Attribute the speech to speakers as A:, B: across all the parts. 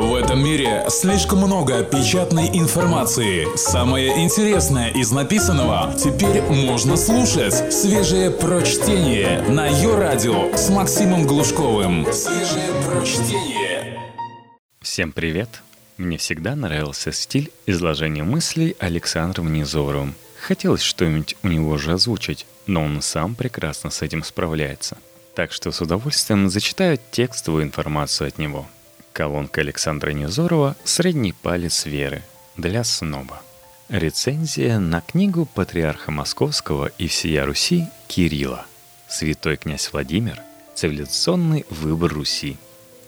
A: В этом мире слишком много печатной информации. Самое интересное из написанного теперь можно слушать. Свежее прочтение на ее радио с Максимом Глушковым. Свежее прочтение.
B: Всем привет! Мне всегда нравился стиль изложения мыслей Александром Низоровым. Хотелось что-нибудь у него же озвучить, но он сам прекрасно с этим справляется. Так что с удовольствием зачитаю текстовую информацию от него – Колонка Александра Незорова «Средний палец веры» для сноба. Рецензия на книгу патриарха Московского и всея Руси Кирилла. Святой князь Владимир. Цивилизационный выбор Руси.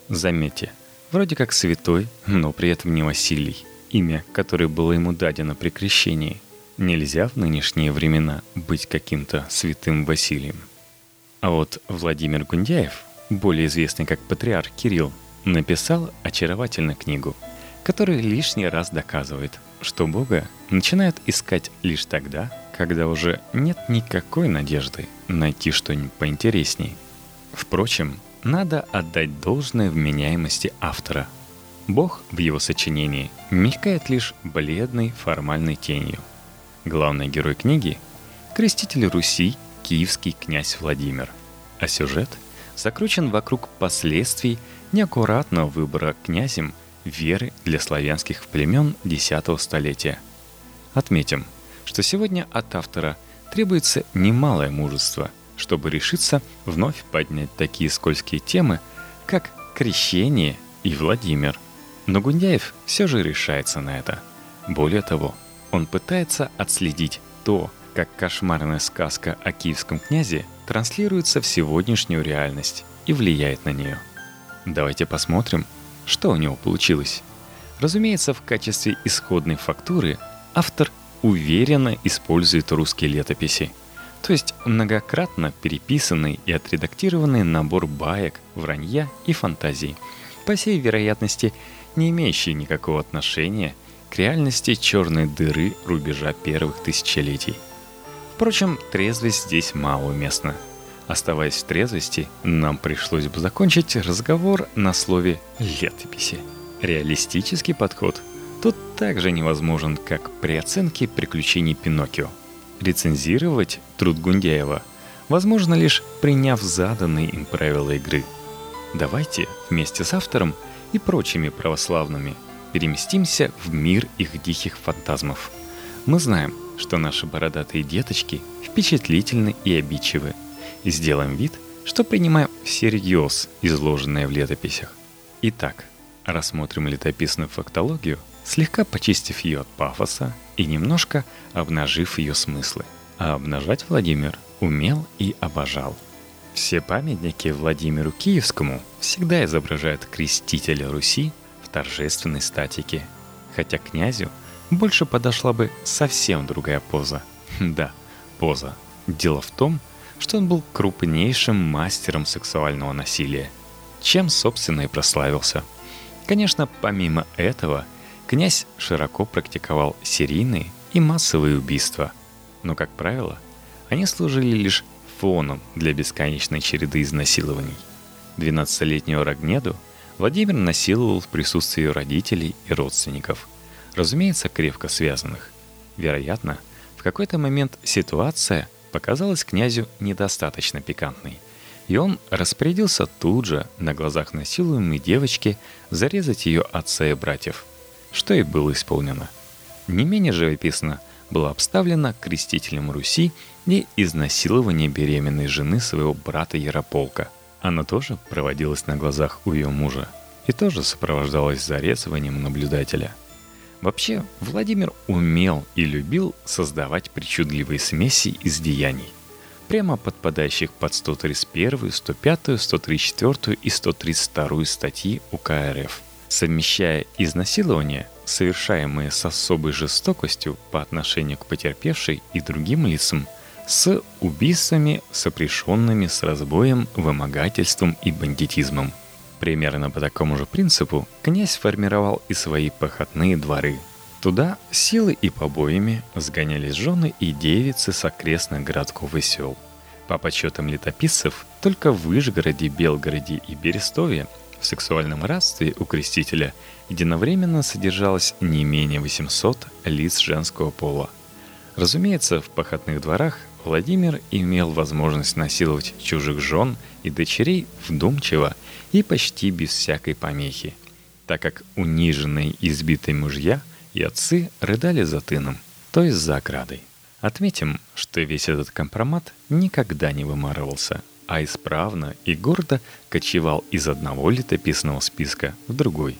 B: Заметьте, вроде как святой, но при этом не Василий, имя, которое было ему дадено при крещении. Нельзя в нынешние времена быть каким-то святым Василием. А вот Владимир Гундяев, более известный как патриарх Кирилл, написал очаровательную книгу, которая лишний раз доказывает, что Бога начинают искать лишь тогда, когда уже нет никакой надежды найти что-нибудь поинтересней. Впрочем, надо отдать должное вменяемости автора. Бог в его сочинении мелькает лишь бледной формальной тенью. Главный герой книги – креститель Руси, киевский князь Владимир. А сюжет закручен вокруг последствий неаккуратного выбора князем веры для славянских племен X столетия. Отметим, что сегодня от автора требуется немалое мужество, чтобы решиться вновь поднять такие скользкие темы, как крещение и Владимир. Но Гундяев все же решается на это. Более того, он пытается отследить то, как кошмарная сказка о киевском князе транслируется в сегодняшнюю реальность и влияет на нее – Давайте посмотрим, что у него получилось. Разумеется, в качестве исходной фактуры автор уверенно использует русские летописи, то есть многократно переписанный и отредактированный набор баек, вранья и фантазий, по всей вероятности не имеющий никакого отношения к реальности черной дыры рубежа первых тысячелетий. Впрочем, трезвость здесь малоуместна – Оставаясь в трезвости, нам пришлось бы закончить разговор на слове «летописи». Реалистический подход тут также невозможен, как при оценке приключений Пиноккио. Рецензировать труд Гундяева возможно лишь приняв заданные им правила игры. Давайте вместе с автором и прочими православными переместимся в мир их диких фантазмов. Мы знаем, что наши бородатые деточки впечатлительны и обидчивы – и сделаем вид, что принимаем всерьез изложенное в летописях. Итак, рассмотрим летописную фактологию, слегка почистив ее от пафоса и немножко обнажив ее смыслы. А обнажать Владимир умел и обожал. Все памятники Владимиру Киевскому всегда изображают крестителя Руси в торжественной статике, хотя князю больше подошла бы совсем другая поза. Да, поза. Дело в том, что что он был крупнейшим мастером сексуального насилия, чем, собственно, и прославился. Конечно, помимо этого, князь широко практиковал серийные и массовые убийства, но, как правило, они служили лишь фоном для бесконечной череды изнасилований. 12-летнего Рогнеду Владимир насиловал в присутствии родителей и родственников, разумеется, крепко связанных. Вероятно, в какой-то момент ситуация показалась князю недостаточно пикантной. И он распорядился тут же, на глазах насилуемой девочки, зарезать ее отца и братьев. Что и было исполнено. Не менее живописно было обставлено крестителем Руси и изнасилование беременной жены своего брата Ярополка. Она тоже проводилась на глазах у ее мужа и тоже сопровождалась зарезыванием наблюдателя – Вообще, Владимир умел и любил создавать причудливые смеси из деяний, прямо подпадающих под 131, 105, 134 и 132 статьи УК РФ, совмещая изнасилования, совершаемые с особой жестокостью по отношению к потерпевшей и другим лицам, с убийствами, сопряженными с разбоем, вымогательством и бандитизмом – Примерно по такому же принципу князь формировал и свои походные дворы. Туда силы и побоями сгонялись жены и девицы с окрестных городков и сел. По подсчетам летописцев, только в Вышгороде, Белгороде и Берестове в сексуальном родстве у крестителя единовременно содержалось не менее 800 лиц женского пола. Разумеется, в похотных дворах Владимир имел возможность насиловать чужих жен и дочерей вдумчиво и почти без всякой помехи, так как униженные и избитые мужья и отцы рыдали за тыном, то есть за оградой. Отметим, что весь этот компромат никогда не вымарывался, а исправно и гордо кочевал из одного летописного списка в другой.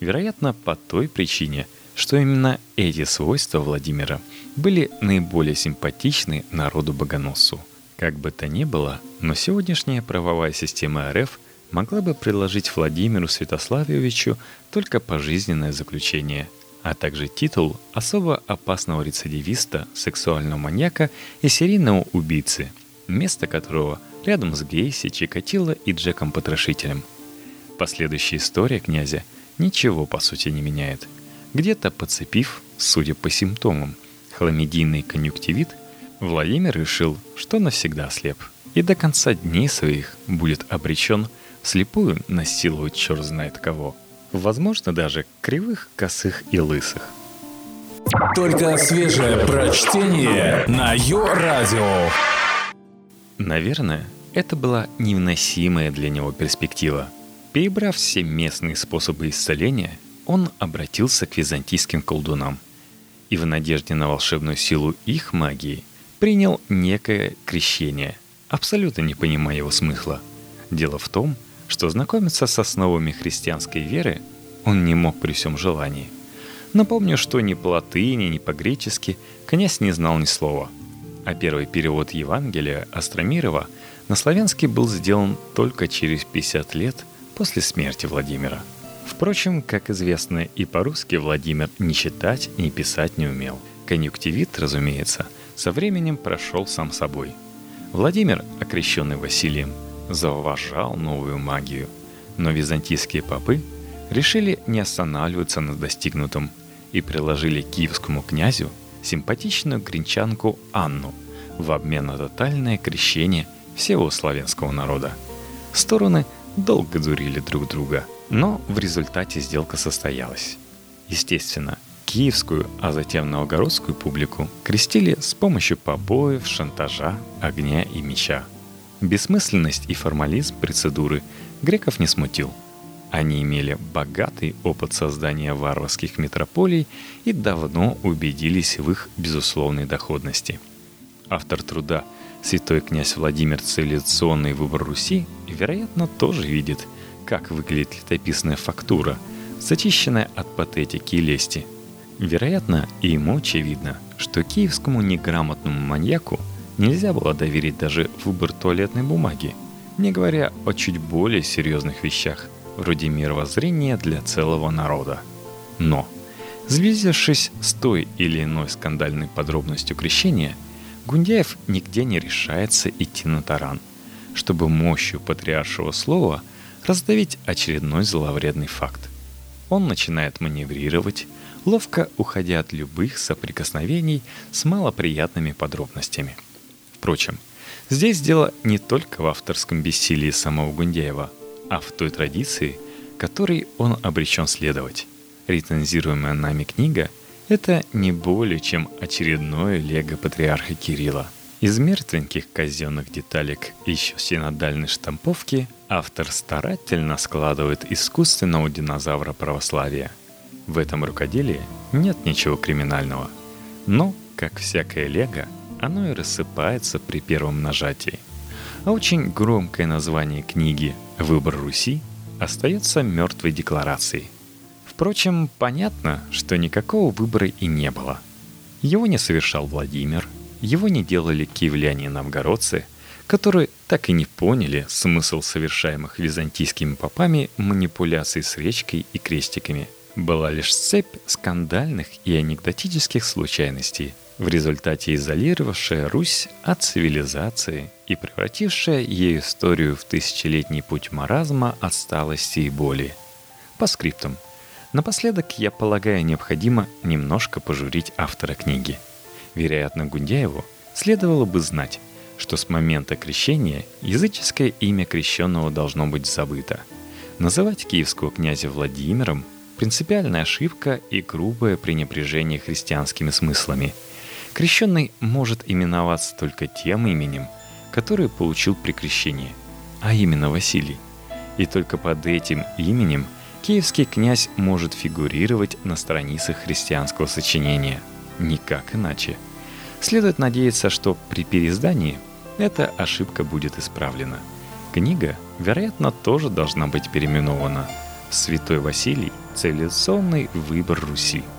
B: Вероятно, по той причине, что именно эти свойства Владимира были наиболее симпатичны народу богоносцу. Как бы то ни было, но сегодняшняя правовая система РФ могла бы предложить Владимиру Святославовичу только пожизненное заключение, а также титул особо опасного рецидивиста, сексуального маньяка и серийного убийцы, место которого рядом с Гейси, Чикатило и Джеком Потрошителем. Последующая история князя ничего по сути не меняет. Где-то подцепив, судя по симптомам, хламидийный конъюнктивит, Владимир решил, что навсегда слеп и до конца дней своих будет обречен слепую насиловать черт знает кого. Возможно, даже кривых, косых и лысых.
A: Только свежее прочтение на Йо-Радио.
B: Наверное, это была невыносимая для него перспектива. Перебрав все местные способы исцеления, он обратился к византийским колдунам и в надежде на волшебную силу их магии принял некое крещение, абсолютно не понимая его смысла. Дело в том, что знакомиться с основами христианской веры он не мог при всем желании. Напомню, что ни по латыни, ни по-гречески князь не знал ни слова. А первый перевод Евангелия Астромирова на славянский был сделан только через 50 лет после смерти Владимира. Впрочем, как известно, и по-русски Владимир ни читать, ни писать не умел. Конъюнктивит, разумеется, со временем прошел сам собой. Владимир, окрещенный Василием, зауважал новую магию. Но византийские попы решили не останавливаться на достигнутом и приложили киевскому князю симпатичную гринчанку Анну в обмен на тотальное крещение всего славянского народа. Стороны долго дурили друг друга, но в результате сделка состоялась. Естественно, киевскую, а затем новгородскую публику крестили с помощью побоев, шантажа, огня и меча – Бессмысленность и формализм процедуры греков не смутил. Они имели богатый опыт создания варварских метрополий и давно убедились в их безусловной доходности. Автор труда «Святой князь Владимир. Цивилизационный выбор Руси» вероятно тоже видит, как выглядит летописная фактура, зачищенная от патетики и лести. Вероятно, и ему очевидно, что киевскому неграмотному маньяку – нельзя было доверить даже выбор туалетной бумаги, не говоря о чуть более серьезных вещах, вроде мировоззрения для целого народа. Но, сблизившись с той или иной скандальной подробностью крещения, Гундяев нигде не решается идти на таран, чтобы мощью патриаршего слова раздавить очередной зловредный факт. Он начинает маневрировать, ловко уходя от любых соприкосновений с малоприятными подробностями – Впрочем, здесь дело не только в авторском бессилии самого Гундяева, а в той традиции, которой он обречен следовать. Рецензируемая нами книга – это не более чем очередное лего патриарха Кирилла. Из мертвеньких казенных деталек еще синодальной штамповки автор старательно складывает искусственного динозавра православия. В этом рукоделии нет ничего криминального. Но, как всякое лего, оно и рассыпается при первом нажатии. А очень громкое название книги «Выбор Руси» остается мертвой декларацией. Впрочем, понятно, что никакого выбора и не было. Его не совершал Владимир, его не делали киевляне и новгородцы, которые так и не поняли смысл совершаемых византийскими попами манипуляций с речкой и крестиками. Была лишь цепь скандальных и анекдотических случайностей – в результате изолировавшая Русь от цивилизации и превратившая ее историю в тысячелетний путь маразма, отсталости и боли. По скриптам. Напоследок, я полагаю, необходимо немножко пожурить автора книги. Вероятно, Гундяеву следовало бы знать, что с момента крещения языческое имя крещенного должно быть забыто. Называть киевского князя Владимиром – принципиальная ошибка и грубое пренебрежение христианскими смыслами. Крещенный может именоваться только тем именем, которое получил при крещении, а именно Василий. И только под этим именем киевский князь может фигурировать на страницах христианского сочинения. Никак иначе. Следует надеяться, что при переиздании эта ошибка будет исправлена. Книга, вероятно, тоже должна быть переименована. Святой Василий – цивилизационный выбор Руси –